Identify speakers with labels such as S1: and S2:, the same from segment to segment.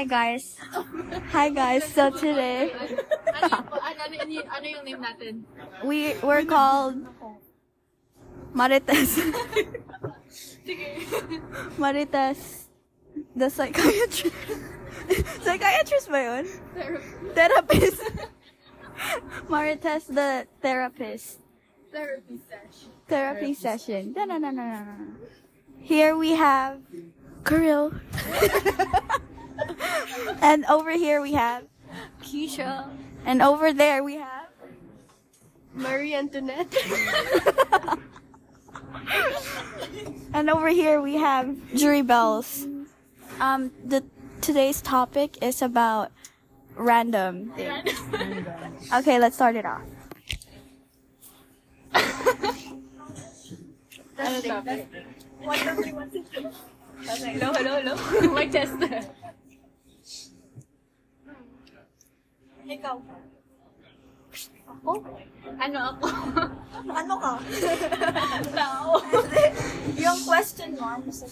S1: Hi guys. Hi guys. So today
S2: ano, ano, ano, ano, yung- ano yung name natin?
S1: we we're called Marites. Marites the psychiatrist. psychiatrist ba yun? Therapist. Marites the therapist.
S2: Therapy session.
S1: Therapy session. No, no, no, no, no, no. Here we have Caryl. And over here we have
S2: Kishia.
S1: and over there we have
S2: Marie Antoinette.
S1: And over here we have Juri bells. Um, the today's topic is about random things. Okay, let's start it off.
S2: ano topic? Hello, hello, hello. Mic tester.
S1: Ikaw.
S2: Ako? Ano ako?
S1: Ano ka?
S2: Tao.
S1: Yung question mo, ano sa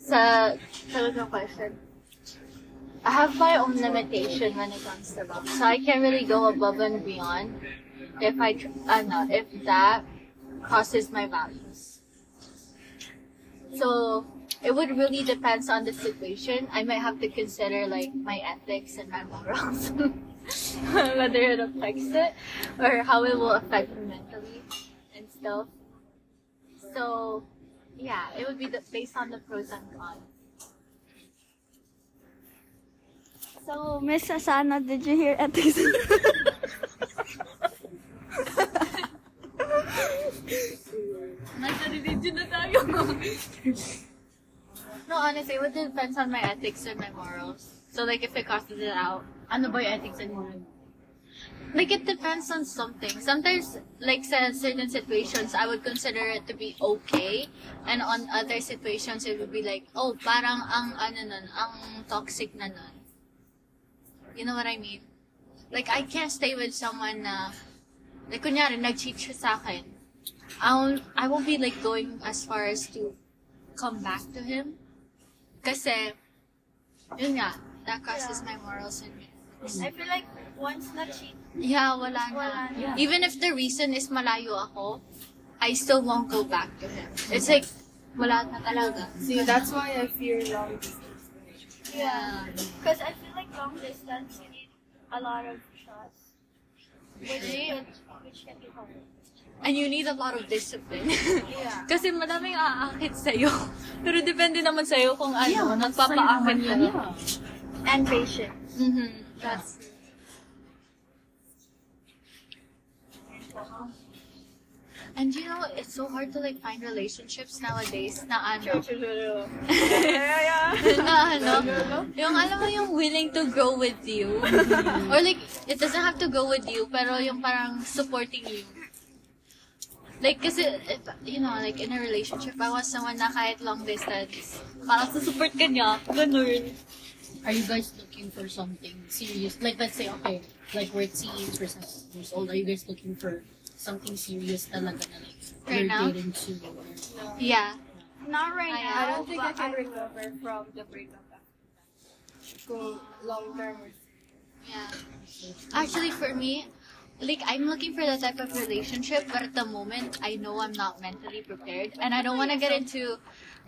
S2: Sa talagang question. I have my own limitation when it comes to love. So I can't really go above and beyond if I, tr- ano, if that crosses my values. So it would really depends on the situation. I might have to consider like my ethics and my morals. Whether it affects it or how it will affect me mentally and stuff. So yeah, it would be the, based on the pros and cons.
S1: So, Miss Asana, did you hear ethics?
S2: Nasa religion na tayo. no, honestly, it would depends on my ethics and my morals. So, like, if it crosses it out, ano ba yung ethics and? Like, it depends on something. Sometimes, like, sa certain situations, I would consider it to be okay. And on other situations, it would be like, oh, parang ang, ano nun, ang toxic na nun. You know what I mean? Like, I can't stay with someone na, like, kunyari, nag-cheat siya sa akin. I won't, I won't be like going as far as to come back to him. Kasi, yun nga, that crosses my morals and
S1: I feel like once na cheat,
S2: Yeah, wala na.
S1: Wala na.
S2: Even if the reason is malayo ako, I still won't go back to him. It's like, wala na talaga.
S3: See, that's why I fear long distance.
S2: Yeah.
S1: because I feel like long distance, you need a lot of trust, which, which, which can be hard.
S2: And you need a lot of discipline.
S1: Yeah.
S2: Kasi madaming aakit sa'yo. Pero depende naman sa'yo kung ano,
S3: Yeah,
S2: nagpapaakit ka.
S3: Yeah.
S1: And patience.
S2: Mm-hmm. That's And you know, it's so hard to like find relationships nowadays na ano. na ano, yung alam mo yung willing to grow with you. Or like, it doesn't have to go with you, pero yung parang supporting you. Like, kasi, if, you know, like, in a relationship, I want someone na kahit long distance, parang susupport ka niya. Ganun.
S3: Are you guys looking for something serious? Like, let's say, okay, like we're teens, we're 17 years old. Are you guys looking for something serious talaga na like
S2: Right
S3: you're
S2: now?
S3: dating to? Or,
S2: Yeah.
S1: Not right
S2: I-
S1: now.
S2: I
S4: don't think I
S1: but
S4: can recover from the breakup after. Go long term.
S2: Yeah. Actually, for me, like I'm looking for that type of relationship, but at the moment, I know I'm not mentally prepared, and I don't want to get into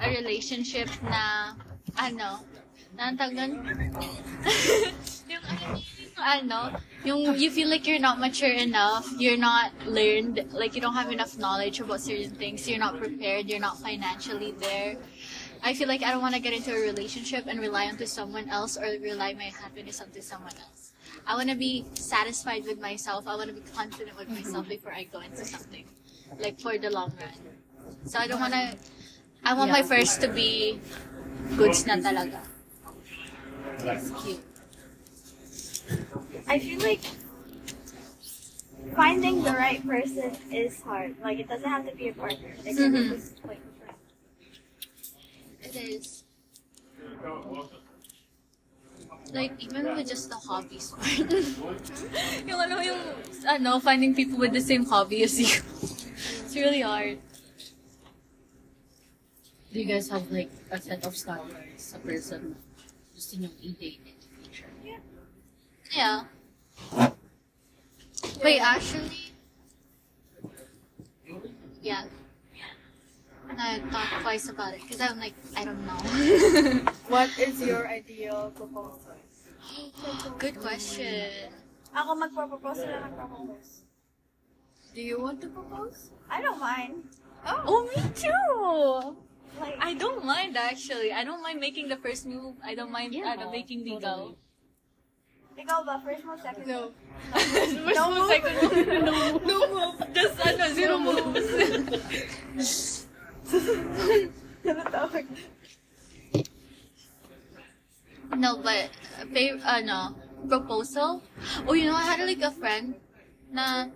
S2: a relationship na ano, na ang tawag doon? yung ano, yung you feel like you're not mature enough, you're not learned, like you don't have enough knowledge about certain things, you're not prepared, you're not financially there. I feel like I don't want to get into a relationship and rely onto someone else or rely my happiness onto someone else. I want to be satisfied with myself. I want to be confident with myself mm-hmm. before I go into something, like for the long run. So I don't want to. I want my first to be goods na talaga. That's cute.
S1: I feel like finding the right person is hard. Like it doesn't have to be a partner. It can
S2: Mhm.
S1: be just like a friend.
S2: It is. Like, even with just the hobbies part. yung ano, yung, ano, finding people with the same hobby as you. it's really hard.
S3: do you guys have like a set of standards, a person gusto niyong i-date in the future?
S2: Yeah. Wait, actually, yeah. I thought twice about it because I'm like, I don't know.
S4: What is your ideal proposal?
S2: Good question.
S1: Ako magpropose sila nagpropose.
S4: Do you want to propose?
S1: I don't mind.
S2: Oh, me too.
S1: Like,
S2: I don't mind actually. I don't mind making the first move. I don't mind
S3: Yeah,
S2: uh, making me
S3: totally.
S2: go.
S1: ikaw ba? First mo, second mo?
S4: No.
S2: First move, second move. No, no move. Just ano, zero moves.
S1: Ano tawag?
S2: no, but uh, babe, ano, proposal. Oh, you know, I had like a friend na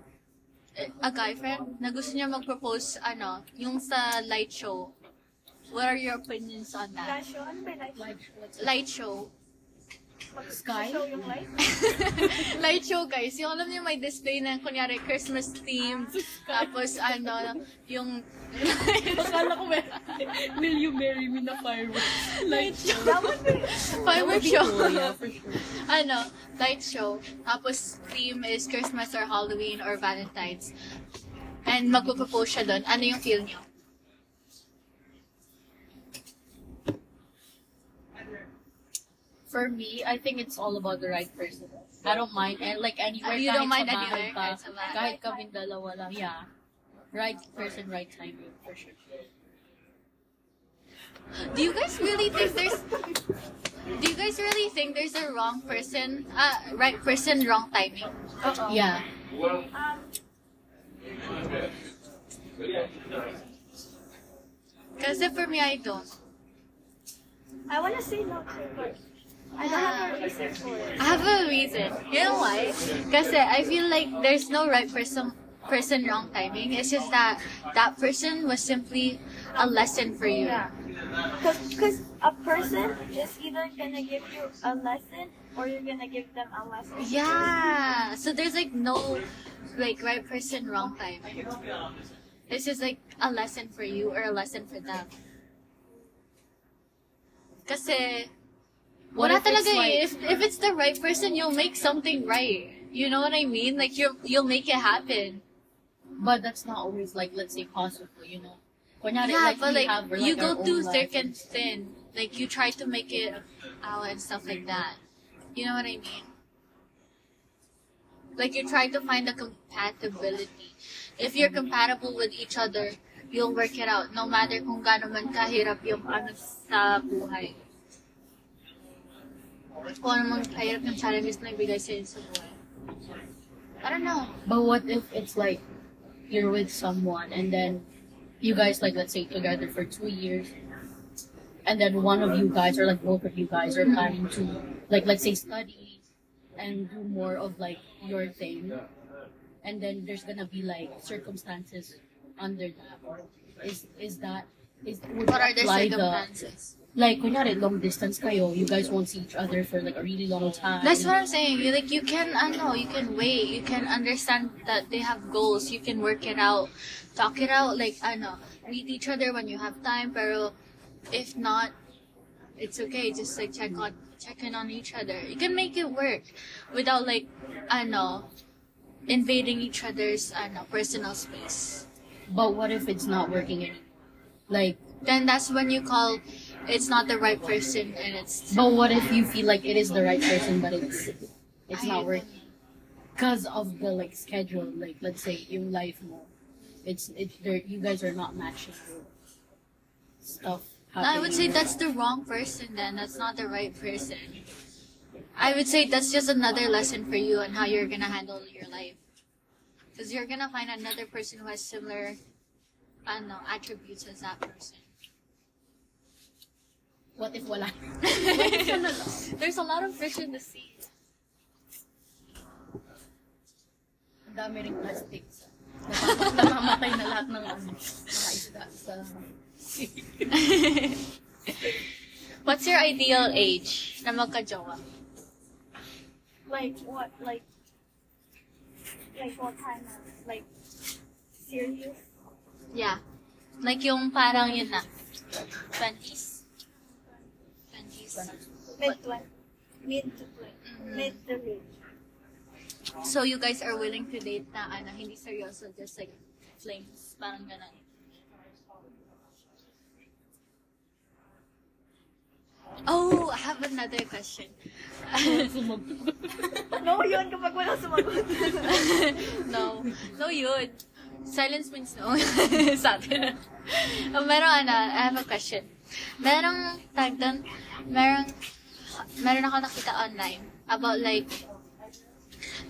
S2: a guy friend na gusto niya mag-propose ano, yung sa light show. What are your opinions on that?
S1: Flash yun? May light
S3: Like, what's
S2: Light show.
S3: Sky?
S1: show yung light?
S2: light show guys. Yung alam niyo may display na kunyari Christmas theme. Tapos ano, yung
S3: Akala ko may, will you marry me na fireworks?
S2: light show.
S1: That would be...
S2: Firework show.
S3: Yeah, for sure.
S2: ano, light show. Tapos theme is Christmas or Halloween or Valentine's. And magpo-propose siya doon. Ano yung feel niyo?
S3: For me, I think it's all about the right person. I don't mind, and like anywhere,
S2: You
S3: kahit
S2: don't mind
S3: sa bahay
S2: anywhere,
S3: pa,
S2: kahit sa
S3: kahit kaming dalawa lang, yeah. Right person, right timing, for sure.
S2: Do you guys really think there's Do you guys really think there's a wrong person, uh, right person, wrong timing?
S1: Uh-oh.
S3: Yeah.
S1: Um,
S2: Kasi for me, I don't.
S1: I wanna say no too, but I don't have a reason for it.
S2: I have a reason. You know why? Kasi I feel like there's no right person, person, wrong timing. It's just that that person was simply a lesson for you.
S1: Yeah. Cause, cause a person is either gonna give you a lesson or you're gonna give them a lesson.
S2: Yeah. So there's like no like right person, wrong time. This is like a lesson for you or a lesson for them. Kasi
S3: What eh, wala
S2: talaga eh.
S3: like-
S2: If, if it's the right person, you'll make something right. You know what I mean? Like you'll, you'll make it happen.
S3: But that's not always like, let's say, possible, you know? Kunyari,
S2: yeah,
S3: like,
S2: but like
S3: have,
S2: you go through thick and thin. Like you try to make it out and stuff like that. You know what I mean? Like you try to find the compatibility. If you're compatible with each other, you'll work it out. No matter kung gaano man kahirap yung ano sa buhay. Kung ano man kahirap yung challenges na ibigay sa'yo sa buhay. I don't know.
S3: But what if it's like you're with someone and then you guys like let's say together for two years and then one of you guys or like both of you guys are planning to like let's say study and do more of like your thing and then there's gonna be like circumstances under that is is that is would
S2: What are the circumstances?
S3: Like kunyari long distance kayo you guys won't see each other for like a really long time
S2: That's what I'm saying. You like you can I know you can wait. You can understand that they have goals. You can work it out, talk it out. Like I know meet each other when you have time. Pero if not, it's okay. Just like check on check in on each other. You can make it work without like I know invading each other's I know personal space.
S3: but what if it's not working anymore like
S2: Then that's when you call it's not the right person and it's
S3: But what if you feel like it is the right person, but it's it's not working because of the like schedule? Like let's say yung life mo, it's it's there. You guys are not matching your stuff.
S2: I would say that's the wrong person then. That's not the right person. I would say that's just another lesson for you on how you're gonna handle your life. Because you're gonna find another person who has similar, I don't know, attributes as that person.
S3: What if wala?
S2: There's a lot of fish in the sea.
S3: Ang dami ring plastics. Napapa- Namamatay na lahat ng mga isda sa sea.
S2: What's your ideal age na magka-jowa?
S1: Like what? Like, like what kind of like serious?
S2: Yeah. Like yung parang yun na. 20s. 20s.
S1: Mid twenty. Mid to. Mid to.
S2: So you guys are willing to date na ano, hindi seryoso, just like flames, parang ganun. Oh, I have another question.
S1: No, yun kapag wala sumagot.
S2: no. No yun. Silence means no. Sa atin. Meron ano, I have a question. Merong tag doon, merong, meron ako nakita online about like,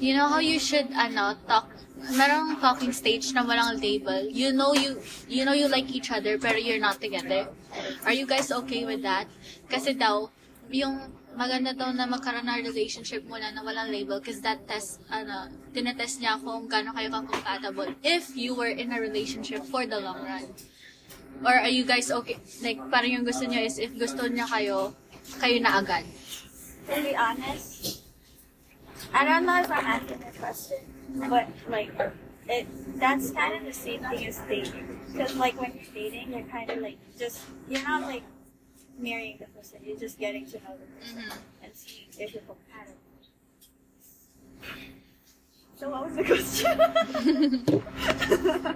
S2: you know how you should, ano, talk, merong talking stage na walang label. You know you, you know you like each other pero you're not together. Are you guys okay with that? Kasi daw, yung maganda daw na magkaroon ng relationship muna na walang label because that test, ano, tinetest niya kung gaano kayo ka-compatible if you were in a relationship for the long run. Or are you guys okay? Like, parang yung gusto niyo is if gusto niya kayo, kayo na agad.
S1: to be honest, I don't know if I'm answering the question, but like, it that's kind of the same thing as dating. Because like when you're dating, you're kind of like just you're not like marrying the person. You're just getting to know the person mm-hmm. and see if you're compatible. So what was the question?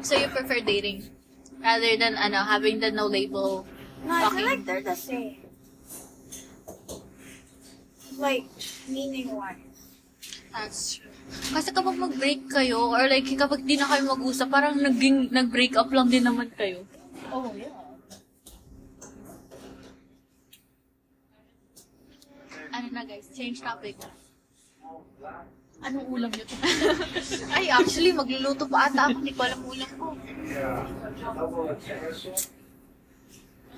S2: So you prefer dating rather than ano having the no label
S1: no, I feel like they're the same. Like meaning wise.
S2: That's true. Kasi kapag mag-break kayo or like kapag di na kayo mag-usap, parang naging nag-break up lang din naman kayo.
S3: Oh, yeah.
S2: Ano na guys, change topic.
S3: Anong ulam niyo?
S2: Ay, actually, magluluto pa ata ako. Hindi ko alam ulam ko.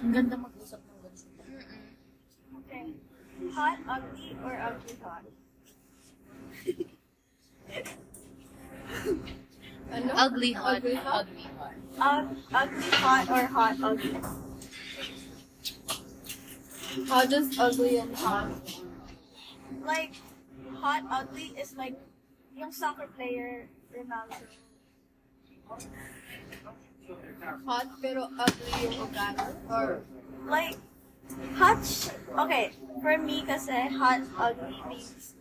S3: Ang ganda mag-usap ng ganito.
S1: Okay. Hot, ugly, or ugly hot?
S4: Ano?
S2: Ugly hot.
S4: Ugly hot?
S3: Ugly hot.
S1: Um, ugly hot or hot ugly?
S4: How does ugly and hot?
S1: Like, hot ugly is like yung soccer player Ronaldo.
S4: Hot pero ugly yung ugali? Or
S1: Like, hot. Okay, for me, kasi hot ugly means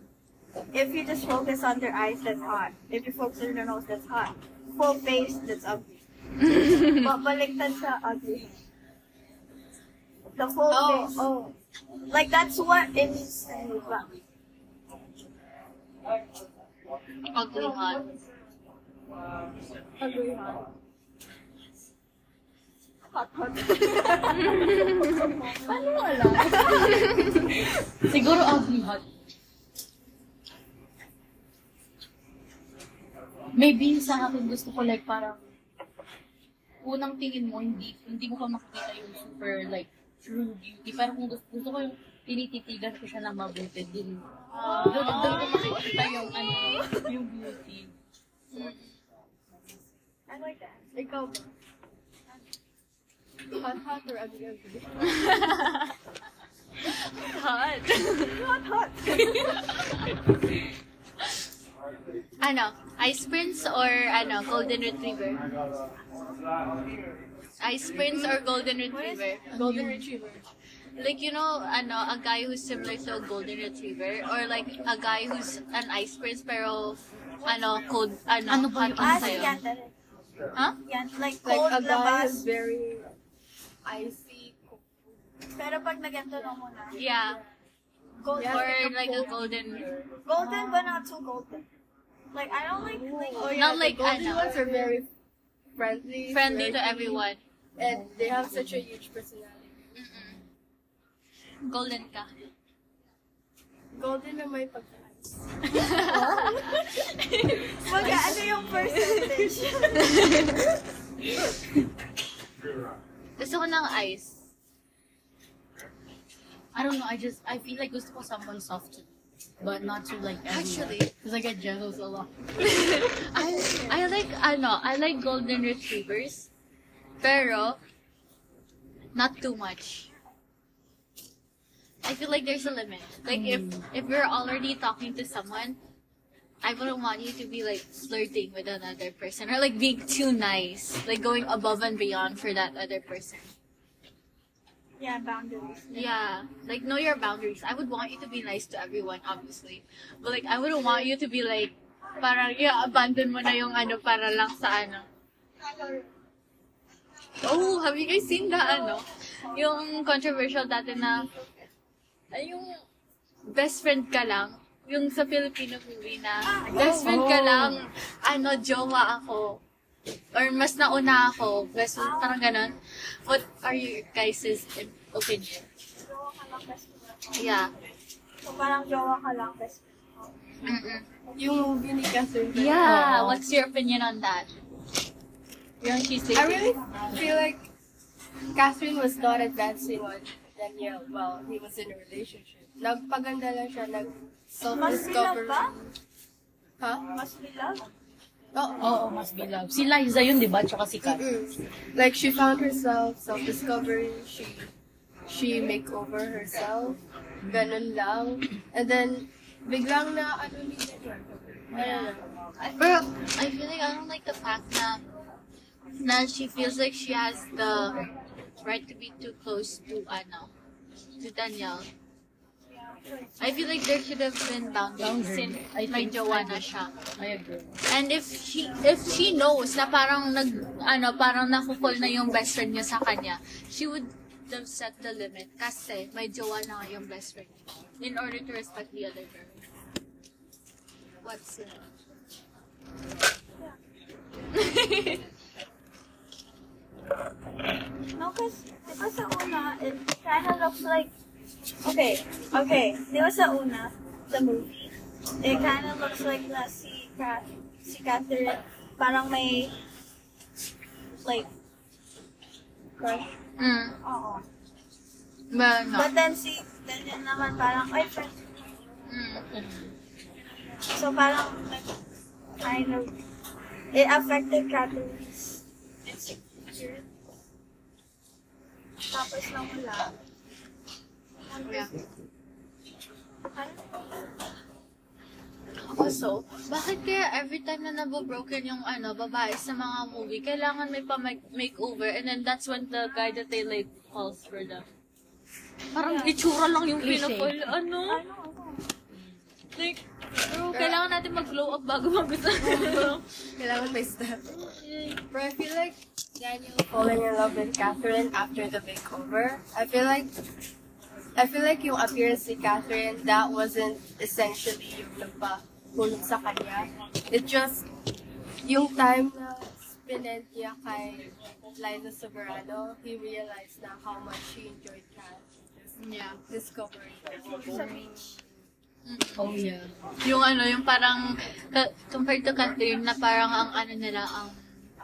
S1: if you just focus on their eyes, that's hot. If you focus on their nose, that's hot. Full face, that's ugly. but baliktad sa ugly. The whole
S4: Oh,
S1: face.
S4: oh.
S1: Like that's what it means to me. but-
S2: Ugly hot.
S4: ugly hot.
S1: Hot, hot.
S4: Paano alam?
S3: Siguro ugly hot. Maybe sa akin gusto ko like parang unang tingin mo hindi hindi mo pa makikita yung super like true beauty. Parang kung gusto, gusto ko yung tinititigan ko siya ng mabuti din. Doon, doon ko makikita yung ano, yung beauty.
S1: I like that.
S4: Ikaw ba? Hot, hot or ugly, ugly?
S2: Hot.
S1: Hot, hot.
S2: ano, ice prince or ano, golden retriever? Ice prince or golden retriever?
S4: Golden Retriever.
S2: Like, you know, ano, a guy who's similar to a golden retriever or like a guy who's an ice prince pero ano, cold, ano,
S3: Ano ba
S2: hot
S3: yung-
S2: on
S1: Ah, si
S2: sa'yo.
S1: yan talaga.
S2: Huh?
S1: Yan, like
S4: Like
S1: cold
S4: a guy
S1: labas.
S4: is very icy.
S1: Pero pag nagyanto na muna.
S2: Yeah.
S1: Gold,
S2: Or like a golden,
S1: golden but not too golden. Like I don't like like
S4: Oh,
S2: Not
S4: the
S2: like,
S4: golden
S2: ano.
S4: ones are very friendly.
S2: friendly to
S4: flirty,
S2: everyone.
S4: And they have such a huge personality.
S2: Golden ka.
S4: Golden na may pagka-ice.
S1: Wag ano yung percentage?
S2: Gusto ko ng ice.
S3: I don't know, I just, I feel like gusto ko someone soft. But not too like everyone.
S2: Actually.
S3: Because I get jealous a lot.
S2: I, I like, ano, I like golden retrievers. Pero, not too much. I feel like there's a limit. Like, if, mm. if we're already talking to someone, I wouldn't want you to be like flirting with another person or like being too nice, like going above and beyond for that other person.
S1: Yeah, boundaries.
S2: Yeah, like know your boundaries. I would want you to be nice to everyone, obviously. But like, I wouldn't want you to be like, parang, yeah, abandon mo na yung ano para lang sa ano. Oh, have you guys seen the ano? Yung controversial dati na, ay yung best friend ka lang. Yung sa Filipino movie na, best friend ka lang, ano, jowa ako. Or mas nauna ako, best friend, parang ganon. What are your guys' opinion?
S1: Jowa ka lang, best friend.
S2: Yeah.
S1: So, parang jowa ka lang, best friend.
S2: Mm-mm.
S4: Yung movie ni Catherine.
S2: Yeah, what's your opinion on that? Yung she's
S4: I really feel like Catherine was not advancing on Daniel while he was in a relationship. Nagpaganda lang siya, nag
S1: Mas?
S4: Ha?
S1: Mas love?
S4: Oo.
S3: Oo, must be love. Si Liza yun, di ba? Tsaka si Kat.
S4: Like she found herself, self-discovery, she she make over herself, ganun lang. And then, biglang na ano ni Daniel. I don't know.
S2: Pero I feel like I don't like the fact na na she feels like she has the right to be too close to ano to Danielle. I feel like there should have been boundaries since
S3: I
S2: may jowa na siya.
S3: I agree.
S2: And if she if she knows na parang nag ano parang nakukul na yung best friend niya sa kanya, she would have set the limit kasi may jowa na yung best friend in order to respect the other girl. What's it?
S1: No, because diba sa una, it kind of looks like, okay, okay, diba sa una, the movie, it kind of looks like na si, Kat, si Catherine, parang may, like, crush.
S2: Mm.
S1: Oo.
S2: But no.
S1: But then si Daniel naman parang, ay, friend.
S2: Mm.
S1: So parang, like, kind of, it affected Catherine's Tapos nang wala,
S2: Yeah. Also, bakit kaya every time na nabobroken yung ano, babae sa mga movie, kailangan may pa-makeover and then that's when the guy that they like falls for them. Parang itsura lang yung pinapal. Ano? Like, kailangan natin mag-glow up bago magusto.
S4: Kailangan may step. But I feel like Daniel falling in love with Catherine after the makeover. I feel like I feel like yung appearance ni Catherine, that wasn't essentially yung nagpahulog sa kanya. It just, yung time na spinent niya kay Liza Soberano, he realized na how much he enjoyed Cat.
S2: Yeah.
S4: discovering her.
S1: Sa beach.
S3: Oh, yeah.
S2: Yung ano, yung parang, ka- compared to Catherine, na parang ang ano nila, ang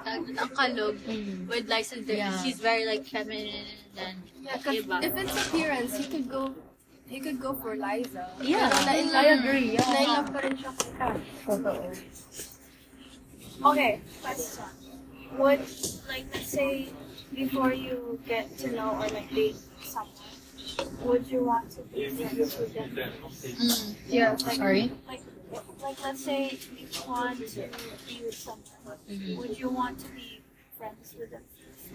S2: ang kalog with Liza,
S3: Yeah.
S2: she's very like feminine and
S4: Yeah,
S2: iba.
S4: if it's appearance, he could go he could go for Liza.
S3: Yeah,
S4: Pero
S3: I agree. Yeah.
S4: Nailap pa rin siya kay Kat.
S3: Totoo.
S1: Okay, question. Would, like, let's say, before you get to know or like date someone, would you want to be friends with them?
S2: Mm.
S4: Yeah.
S1: Like,
S3: Sorry?
S1: Like, like let's say you want to be with someone, would you want to be friends with them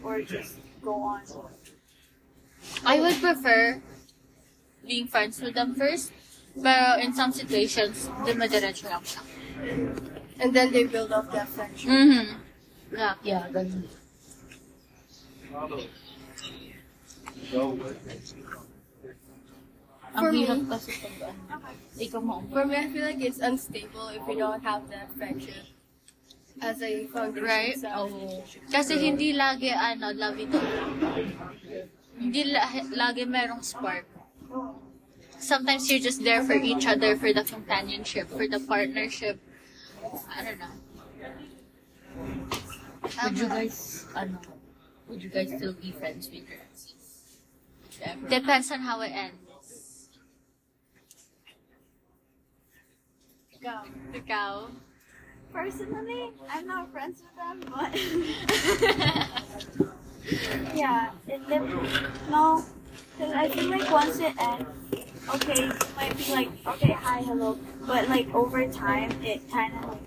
S1: or just go on?
S2: I would prefer being friends with them first. but in some situations, dumadiretso lang siya.
S4: And then they build up that friendship.
S2: Mm-hmm. Yeah.
S3: Yeah, ganun. Ang
S4: For me-
S3: hirap kasi pag ano. Ikaw mo.
S4: For me, I feel like it's unstable if you don't have that friendship as a foundation
S2: Right?
S4: sa
S3: Oh.
S4: relationship.
S2: Kasi hindi lagi, ano, love ito. Hindi la- lagi merong spark. Sometimes you're just there for each other, for the companionship, for the partnership. I don't know.
S3: Would you um, guys, ano, would you guys still be friends with your exes? If ever?
S2: Depends on how it ends.
S1: Go.
S2: Ikaw?
S1: Personally, I'm not friends with them, but yeah, it dep- no, because I feel like once it ends, okay, you might be like, okay, hi, hello, but like over time, it kind of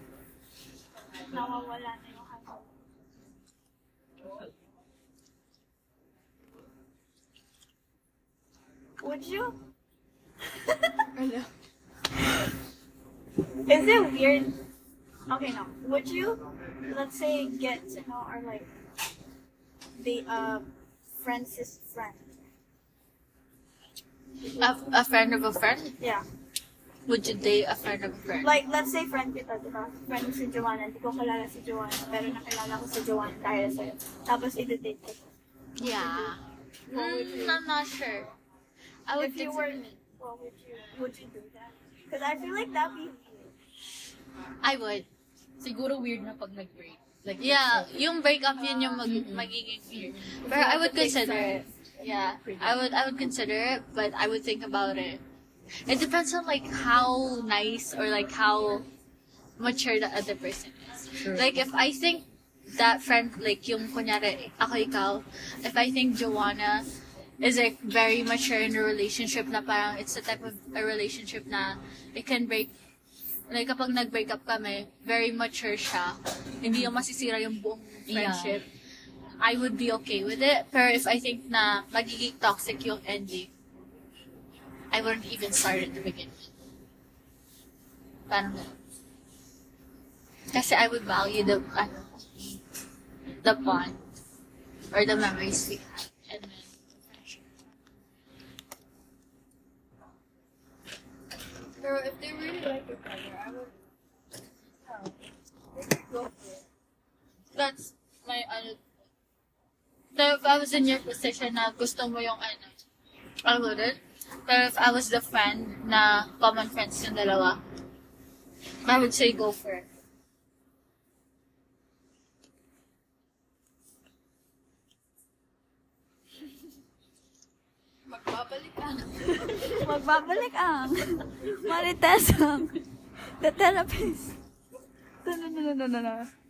S1: like nawawala na yung hello. Would you?
S4: Ano?
S1: Is it weird? Okay, no. Would you, let's say, get to know or like the uh friend's friend?
S2: A, a friend of a friend?
S1: Yeah.
S2: Would you date a friend of a friend?
S1: Like, let's say friend kita, di ba? Friend si Joanah, hindi ko kilala si Joanah, pero nakilala ko si Joanah dahil sa'yo. Tapos, i-date ko.
S2: yeah.
S1: What would you-
S2: Mm, I'm not sure. I would
S1: If you were me, what would you, would you do that? Because I feel like that'd be weird.
S2: I would.
S3: Siguro weird na pag nag-break. Like,
S2: Yeah, yung breakup yun yung mag, magiging weird. Pero I would consider it. Yeah, I would I would consider it, but I would think about it. It depends on like how nice or like how mature the other person is.
S3: Sure.
S2: Like if I think that friend, like yung kunyari, ako ikaw, if I think Joanna is like very mature in a relationship na parang it's the type of a relationship na it can break like kapag nag-break up kami, very mature siya. Hindi yung masisira yung buong friendship. I would be okay with it. Pero if I think na magiging toxic yung ending, I wouldn't even start it to begin with. Parang ganun. Kasi I would value the, ano, the bond or the memories we had.
S4: Pero if they really like each other, I would. Oh, go for it.
S2: That's my if I was in your position na gusto mo yung ano, I wouldn't. Pero if I was the friend na common friends yung dalawa, I would say go for it.
S1: Magbabalik ang Marites ang the therapist. No, no, no, no, no, no.